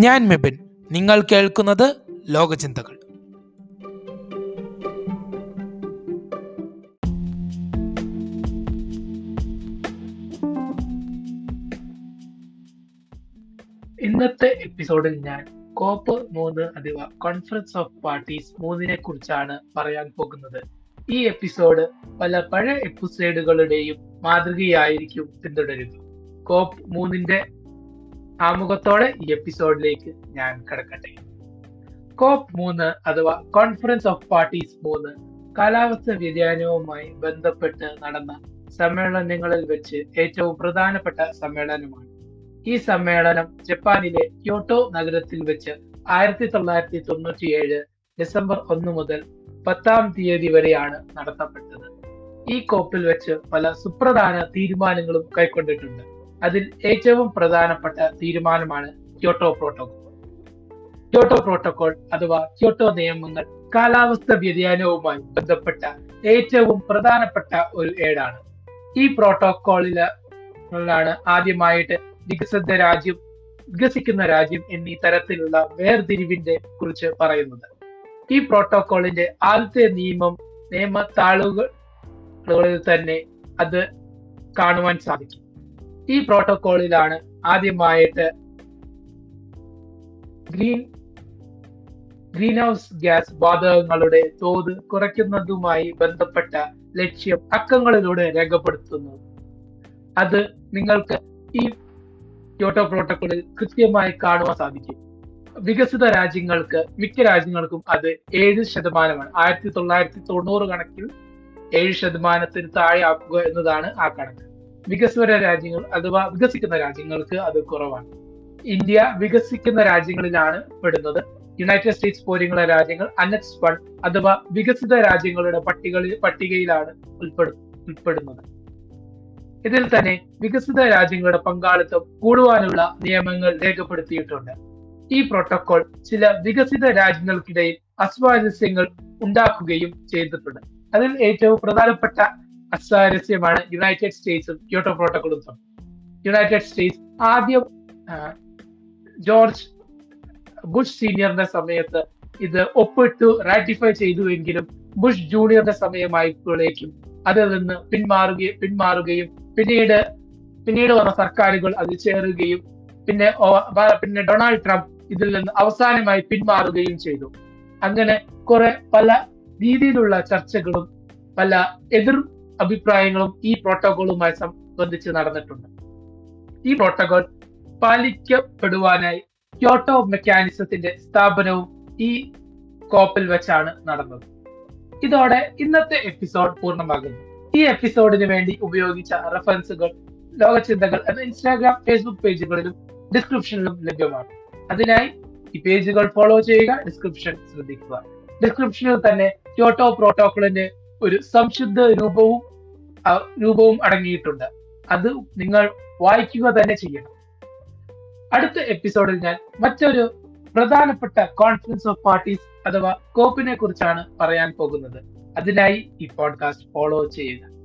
ഞാൻ മെബിൻ. നിങ്ങൾ കേൾക്കുന്നത് ലോകചിന്തകൾ. ഇന്നത്തെ എപ്പിസോഡിൽ ഞാൻ കോപ്പ് മൂന്ന് അഥവാ കോൺഫറൻസ് ഓഫ് പാർട്ടീസ് മൂന്നിനെ കുറിച്ചാണ് പറയാൻ പോകുന്നത്. ഈ എപ്പിസോഡ് പല പഴയ എപ്പിസോഡുകളുടെയും മാതൃകയായിരിക്കും പിന്തുടരുക കോപ്പ് മൂന്നിന്റെ ആമുഖത്തോടെ ഈ എപ്പിസോഡിലേക്ക് ഞാൻ കടക്കട്ടെ. കോപ്പ് മൂന്ന് അഥവാ കോൺഫറൻസ് ഓഫ് പാർട്ടീസ് മൂന്ന് കാലാവസ്ഥ വ്യതിയാനവുമായി ബന്ധപ്പെട്ട് നടന്ന സമ്മേളനങ്ങളിൽ വെച്ച് ഏറ്റവും പ്രധാനപ്പെട്ട സമ്മേളനമാണ്. ഈ സമ്മേളനം ജപ്പാനിലെ ക്യോട്ടോ നഗരത്തിൽ വെച്ച് ആയിരത്തി തൊള്ളായിരത്തി തൊണ്ണൂറ്റിയേഴ് ഡിസംബർ ഒന്ന് മുതൽ പത്താം തീയതി വരെയാണ് നടത്തപ്പെട്ടത്. ഈ കോപ്പിൽ വെച്ച് പല സുപ്രധാന തീരുമാനങ്ങളും കൈക്കൊണ്ടിട്ടുണ്ട്. അതിൽ ഏറ്റവും പ്രധാനപ്പെട്ട തീരുമാനമാണ് ക്യോട്ടോ പ്രോട്ടോകോൾ. ക്യോട്ടോ പ്രോട്ടോകോൾ അഥവാ ക്യോട്ടോ നിയമങ്ങൾ കാലാവസ്ഥ വ്യതിയാനവുമായി ബന്ധപ്പെട്ട ഏറ്റവും പ്രധാനപ്പെട്ട ഒരു ഏടാണ്. ഈ പ്രോട്ടോകോളിലാണ് ആദ്യമായിട്ട് വികസിത രാജ്യം വികസിക്കുന്ന രാജ്യം എന്നീ തരത്തിലുള്ള വേർതിരിവിന്റെ കുറിച്ച് പറയുന്നത്. ഈ പ്രോട്ടോകോളിന്റെ ആദ്യത്തെ നിയമം നിയമ താളുകളിൽ തന്നെ അത് കാണുവാൻ സാധിക്കും. ഈ പ്രോട്ടോകോളിലാണ് ആദ്യമായിട്ട് ഗ്രീൻ ഗ്രീൻ ഹൗസ് ഗ്യാസ് വാതകങ്ങളുടെ തോത് കുറയ്ക്കുന്നതുമായി ബന്ധപ്പെട്ട ലക്ഷ്യം അക്കങ്ങളിലൂടെ രേഖപ്പെടുത്തുന്നു. അത് നിങ്ങൾക്ക് ഈ ക്യോട്ടോ പ്രോട്ടോകോളിൽ കൃത്യമായി കാണുവാൻ സാധിക്കും. വികസിത രാജ്യങ്ങൾക്ക് മിക്ക രാജ്യങ്ങൾക്കും അത് ഏഴ് ശതമാനമാണ്. ആയിരത്തി തൊള്ളായിരത്തി തൊണ്ണൂറ് കണക്കിൽ ഏഴ് ശതമാനത്തിന് താഴെ ആക്കുക എന്നതാണ് ആ കണക്ക്. വികസ്വര രാജ്യങ്ങൾ അഥവാ വികസിക്കുന്ന രാജ്യങ്ങൾക്ക് അത് കുറവാണ്. ഇന്ത്യ വികസിക്കുന്ന രാജ്യങ്ങളിലാണ് പെടുന്നത്. യുണൈറ്റഡ് സ്റ്റേറ്റ്സ് പോലെയുള്ള രാജ്യങ്ങൾ അനക്സ് വൺ അഥവാ വികസിത രാജ്യങ്ങളുടെ പട്ടികളിൽ പട്ടികയിലാണ് ഉൾപ്പെടു ഉൾപ്പെടുന്നത്. ഇതിൽ തന്നെ വികസിത രാജ്യങ്ങളുടെ പങ്കാളിത്തം കൂടുവാനുള്ള നിയമങ്ങൾ രേഖപ്പെടുത്തിയിട്ടുണ്ട്. ഈ പ്രോട്ടോകോൾ ചില വികസിത രാജ്യങ്ങൾക്കിടയിൽ അസ്വാരസ്യങ്ങൾ ഉണ്ടാക്കുകയും ചെയ്തിട്ടുണ്ട്. അതിൽ ഏറ്റവും പ്രധാനപ്പെട്ട അസ്വാരസ്യമാണ് യുണൈറ്റഡ് സ്റ്റേറ്റ്സും ക്യൂട്ടോ പ്രോട്ടോകോളും തമ്മിൽ. യുണൈറ്റഡ് സ്റ്റേറ്റ്സ് ആദ്യം ജോർജ് ബുഷ് സീനിയറിന്റെ സമയത്ത് ഇത് ഒപ്പിട്ടു റാറ്റിഫൈ ചെയ്തുവെങ്കിലും ബുഷ് ജൂനിയറിന്റെ സമയമായപ്പോഴേക്കും അതിൽ നിന്ന് പിന്മാറുകയും പിന്മാറുകയും പിന്നീട് പിന്നീട് വന്ന സർക്കാരുകൾ അതിൽ ചേരുകയും പിന്നെ പിന്നെ ഡൊണാൾഡ് ട്രംപ് ഇതിൽ നിന്ന് അവസാനമായി പിന്മാറുകയും ചെയ്തു. അങ്ങനെ കുറെ പല രീതിയിലുള്ള ചർച്ചകളും പല എതിർ അഭിപ്രായങ്ങളും ഈ പ്രോട്ടോകോളുമായി സംബന്ധിച്ച് നടന്നിട്ടുണ്ട്. ഈ പ്രോട്ടോകോൾ പാലിക്കപ്പെടുവാനായി ക്യോട്ടോ മെക്കാനിസത്തിന്റെ സ്ഥാപനവും ഈ കോപ്പിൽ വെച്ചാണ് നടന്നത്. ഇതോടെ ഇന്നത്തെ എപ്പിസോഡ് പൂർണമാകുന്നു. ഈ എപ്പിസോഡിന് വേണ്ടി ഉപയോഗിച്ച റെഫറൻസുകൾ ലോകചിന്തകൾ എന്ന ഇൻസ്റ്റാഗ്രാം ഫേസ്ബുക്ക് പേജുകളിലും ഡിസ്ക്രിപ്ഷനിലും ലഭ്യമാണ്. അതിനായി ഈ പേജുകൾ ഫോളോ ചെയ്യുക ഡിസ്ക്രിപ്ഷൻ ശ്രദ്ധിക്കുക. ഡിസ്ക്രിപ്ഷനിൽ തന്നെ ക്യോട്ടോ പ്രോട്ടോക്കോളിന്റെ ഒരു സംശുദ്ധ രൂപവും രൂപവും അടങ്ങിയിട്ടുണ്ട്. അത് നിങ്ങൾ വായിക്കുക തന്നെ ചെയ്യണം. അടുത്ത എപ്പിസോഡിൽ ഞാൻ മറ്റൊരു പ്രധാനപ്പെട്ട കോൺഫറൻസ് ഓഫ് പാർട്ടീസ് അഥവാ കോപ്പിനെ കുറിച്ചാണ് പറയാൻ പോകുന്നത്. അതിനായി ഈ പോഡ്കാസ്റ്റ് ഫോളോ ചെയ്യുക.